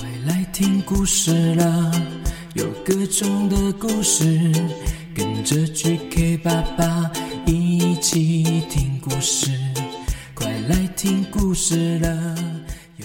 快来听故事了，有各种的故事，跟着 GK 爸爸一起听故事。快来听故事了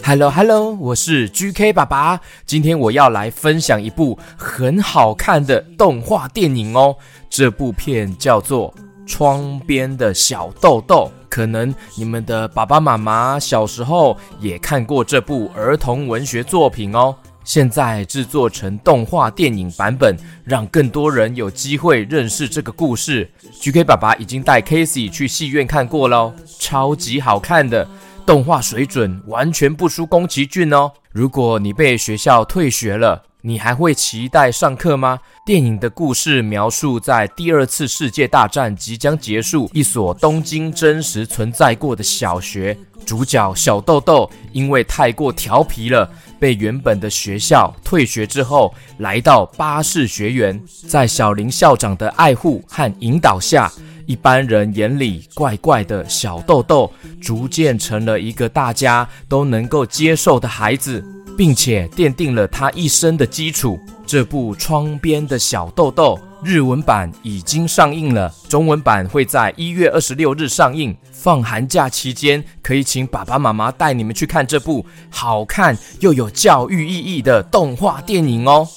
！Hello Hello，我是 GK 爸爸，今天我要来分享一部很好看的动画电影哦。这部片叫做《窗边的小豆豆》。可能你们的爸爸妈妈小时候也看过这部儿童文学作品哦。现在制作成动画电影版本，让更多人有机会认识这个故事。GK 爸爸已经带 Casey 去戏院看过喽，超级好看的，动画水准完全不输宫崎骏哦。如果你被学校退学了，你还会期待上课吗？电影的故事描述在第二次世界大战即将结束，一所东京真实存在过的小学，主角小豆豆因为太过调皮了，被原本的学校退学之后，来到巴士学园，在小林校长的爱护和引导下，一般人眼里怪怪的小豆豆，逐渐成了一个大家都能够接受的孩子。并且奠定了他一生的基础。这部《窗边的小豆豆》日文版已经上映了，中文版会在一月二十六日上映。放寒假期间，可以请爸爸妈妈带你们去看这部好看又有教育意义的动画电影哦。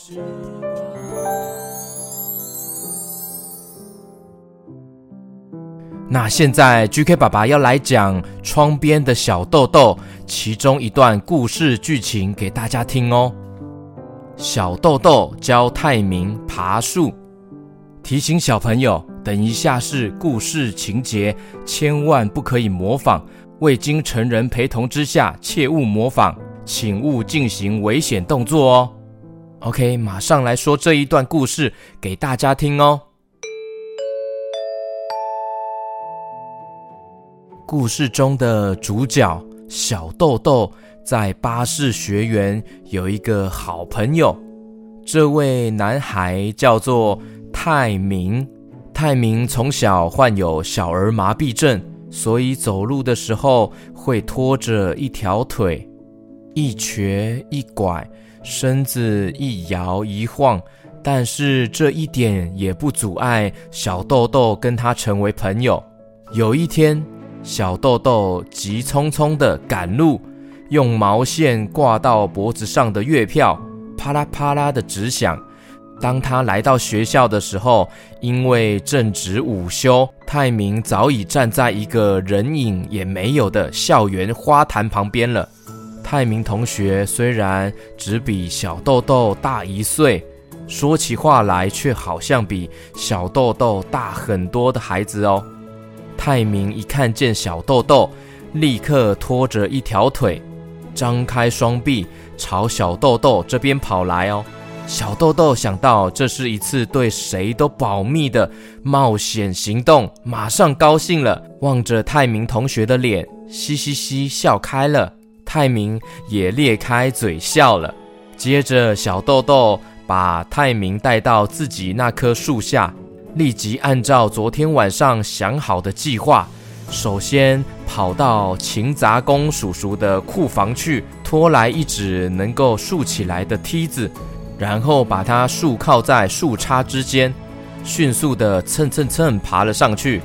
那现在，GK 爸爸要来讲《窗边的小豆豆》其中一段故事剧情给大家听哦。小豆豆教泰明爬树，提醒小朋友，等一下是故事情节，千万不可以模仿，未经成人陪同之下，切勿模仿，请勿进行危险动作哦。OK，马上来说这一段故事给大家听哦。故事中的主角小豆豆在巴士学园有一个好朋友，这位男孩叫做泰明。泰明从小患有小儿麻痹症，所以走路的时候会拖着一条腿，一瘸一拐，身子一摇一晃。但是这一点也不阻碍小豆豆跟他成为朋友。有一天，小豆豆急匆匆地赶路，用毛线挂到脖子上的月票啪啦啪啦的直响。当他来到学校的时候，因为正值午休，泰明早已站在一个人影也没有的校园花坛旁边了。泰明同学虽然只比小豆豆大一岁，说起话来却好像比小豆豆大很多的孩子哦。泰明一看见小豆豆，立刻拖着一条腿，张开双臂朝小豆豆这边跑来哦。小豆豆想到这是一次对谁都保密的冒险行动，马上高兴了，望着泰明同学的脸，嘻嘻嘻笑开了。泰明也咧开嘴笑了。接着，小豆豆把泰明带到自己那棵树下。立即按照昨天晚上想好的计划，首先跑到勤杂工叔叔的库房去，拖来一只能够竖起来的梯子，然后把它竖靠在树杈之间，迅速的蹭蹭蹭爬了上去。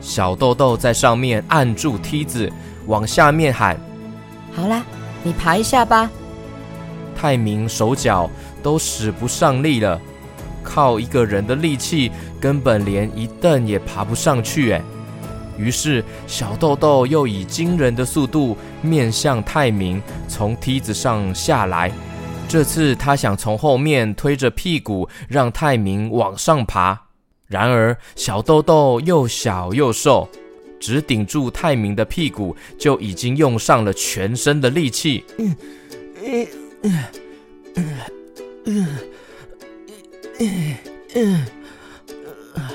小豆豆在上面按住梯子，往下面喊：“好啦，你爬一下吧。”泰明手脚都使不上力了。靠一个人的力气，根本连一蹬也爬不上去哎。于是小豆豆又以惊人的速度面向泰明，从梯子上下来。这次他想从后面推着屁股，让泰明往上爬。然而小豆豆又小又瘦，只顶住泰明的屁股，就已经用上了全身的力气。嗯。嗯嗯，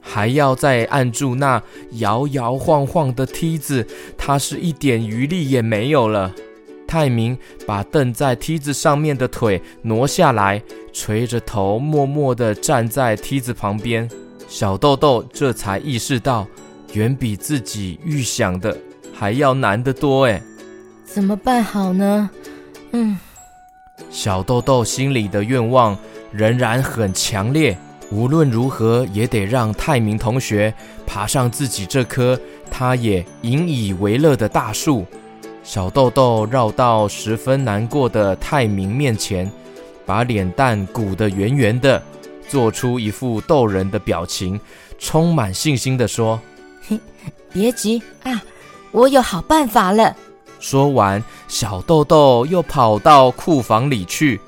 还要再按住那摇摇晃晃的梯子，他是一点余力也没有了。泰明把蹬在梯子上面的腿挪下来，垂着头，默默地站在梯子旁边。小豆豆这才意识到，远比自己预想的还要难得多。哎，怎么办好呢？嗯，小豆豆心里的愿望仍然很强烈，无论如何也得让泰明同学爬上自己这棵他也引以为乐的大树。小豆豆绕到十分难过的泰明面前，把脸蛋鼓得圆圆的，做出一副逗人的表情，充满信心地说：“嘿，别急啊，我有好办法了。”说完，小豆豆又跑到库房里去，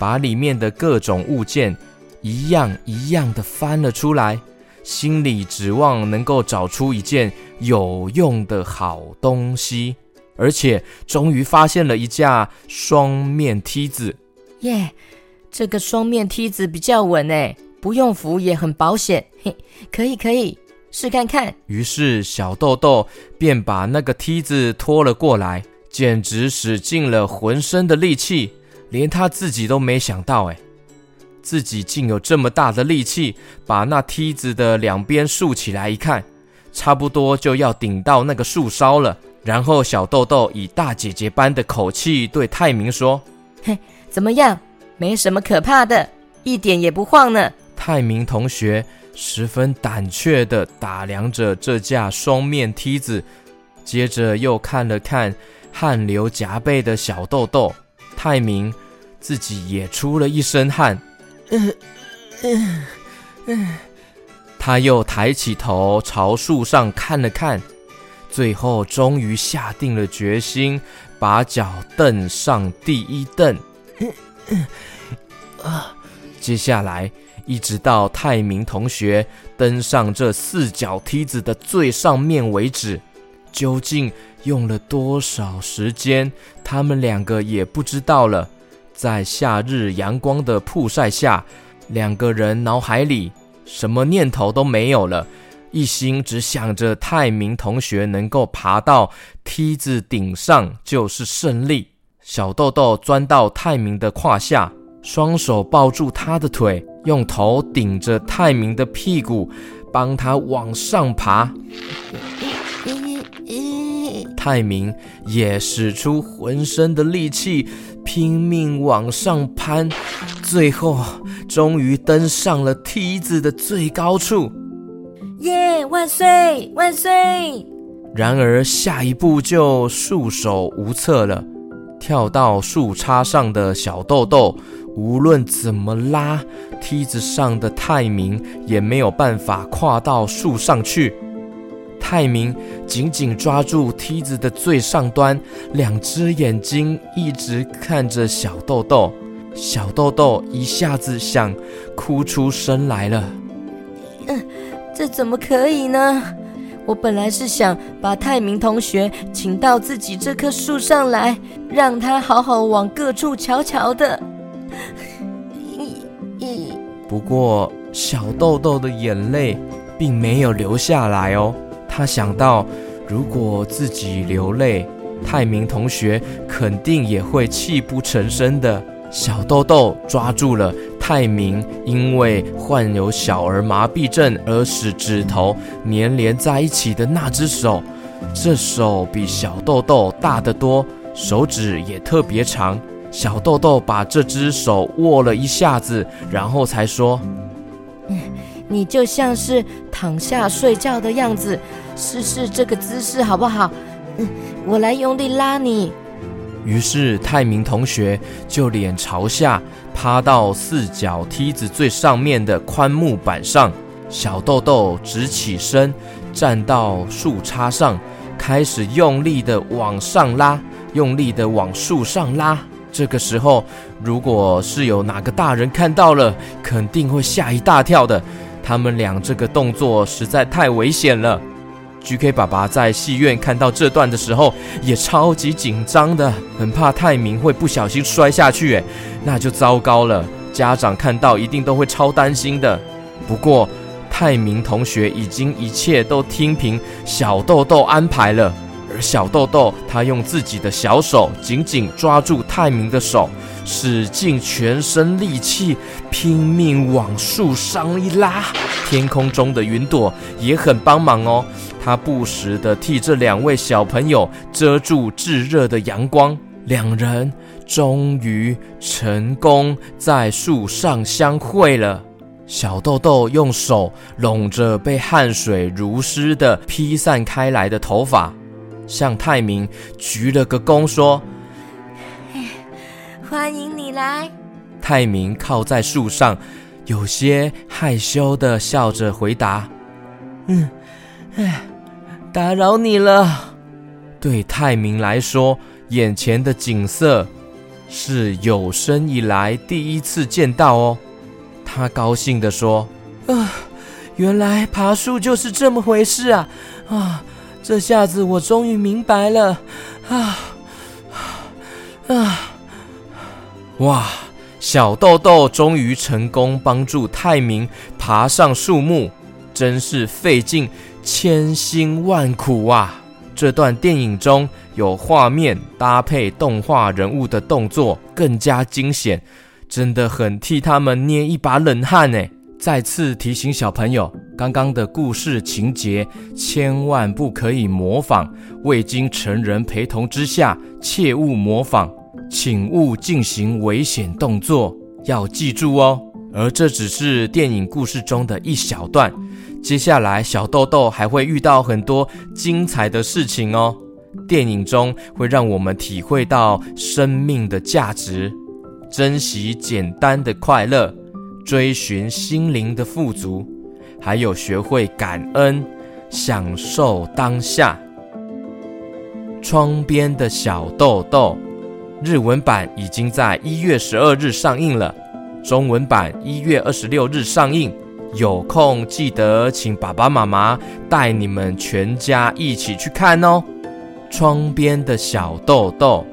把里面的各种物件一样一样的翻了出来，心里指望能够找出一件有用的好东西，而且终于发现了一架双面梯子。耶，这个双面梯子比较稳哎，不用扶也很保险，嘿，可以可以。试看看。于是小豆豆便把那个梯子拖了过来，简直使尽了浑身的力气，连他自己都没想到，哎，自己竟有这么大的力气把那梯子的两边竖起来。一看，差不多就要顶到那个树梢了。然后小豆豆以大姐姐般的口气对泰明说：“嘿，怎么样？没什么可怕的，一点也不晃呢。”泰明同学。十分胆怯地打量着这架双面梯子，接着又看了看汗流浃背的小豆豆，泰明自己也出了一身汗。嗯嗯嗯，他又抬起头朝树上看了看，最后终于下定了决心，把脚蹬上第一蹬。啊，接下来。一直到泰明同学登上这四脚梯子的最上面为止，究竟用了多少时间，他们两个也不知道了。在夏日阳光的曝晒下，两个人脑海里什么念头都没有了，一心只想着泰明同学能够爬到梯子顶上就是胜利。小豆豆钻到泰明的胯下，双手抱住他的腿。用头顶着泰明的屁股，帮他往上爬。泰明也使出浑身的力气，拼命往上攀，最后终于登上了梯子的最高处。耶！万岁！万岁！然而下一步就束手无策了。跳到树杈上的小豆豆，无论怎么拉，梯子上的泰明也没有办法跨到树上去。泰明紧紧抓住梯子的最上端，两只眼睛一直看着小豆豆。小豆豆一下子想哭出声来了。嗯，这怎么可以呢？我本来是想把泰明同学请到自己这棵树上来，让他好好往各处瞧瞧的。不过，小豆豆的眼泪并没有流下来哦。他想到，如果自己流泪，泰明同学肯定也会泣不成声的。小豆豆抓住了泰明因为患有小儿麻痹症而使指头粘连在一起的那只手，这手比小豆豆大得多，手指也特别长。小豆豆把这只手握了一下子，然后才说：“你就像是躺下睡觉的样子，试试这个姿势好不好？嗯我来用力拉你。”于是泰明同学就脸朝下趴到四脚梯子最上面的宽木板上，小豆豆直起身站到树杈上，开始用力的往上拉，用力的往树上拉。这个时候，如果是有哪个大人看到了，肯定会吓一大跳的。他们俩这个动作实在太危险了。GK 爸爸在戏院看到这段的时候，也超级紧张的，很怕泰明会不小心摔下去，哎，那就糟糕了。家长看到一定都会超担心的。不过，泰明同学已经一切都听凭小豆豆安排了。而小豆豆，他用自己的小手紧紧抓住泰明的手，使尽全身力气，拼命往树上一拉。天空中的云朵也很帮忙哦，他不时地替这两位小朋友遮住炙热的阳光。两人终于成功在树上相会了。小豆豆用手拢着被汗水如湿的披散开来的头发，向泰明鞠了个躬，说：“欢迎你来。”泰明靠在树上，有些害羞地笑着回答：“嗯，哎，打扰你了。”对泰明来说，眼前的景色是有生以来第一次见到哦。他高兴地说：“啊，原来爬树就是这么回事啊！啊，这下子我终于明白了。啊啊，哇！小豆豆终于成功帮助泰明爬上树木，真是费尽千辛万苦啊！这段电影中有画面搭配动画人物的动作，更加惊险。”真的很替他们捏一把冷汗呢。再次提醒小朋友，刚刚的故事情节千万不可以模仿，未经成人陪同之下，切勿模仿，请勿进行危险动作，要记住哦。而这只是电影故事中的一小段，接下来小豆豆还会遇到很多精彩的事情哦。电影中会让我们体会到生命的价值。珍惜简单的快乐，追寻心灵的富足，还有学会感恩，享受当下。窗边的小豆豆，日文版已经在一月十二日上映了，中文版一月二十六日上映。有空记得请爸爸妈妈带你们全家一起去看哦。窗边的小豆豆。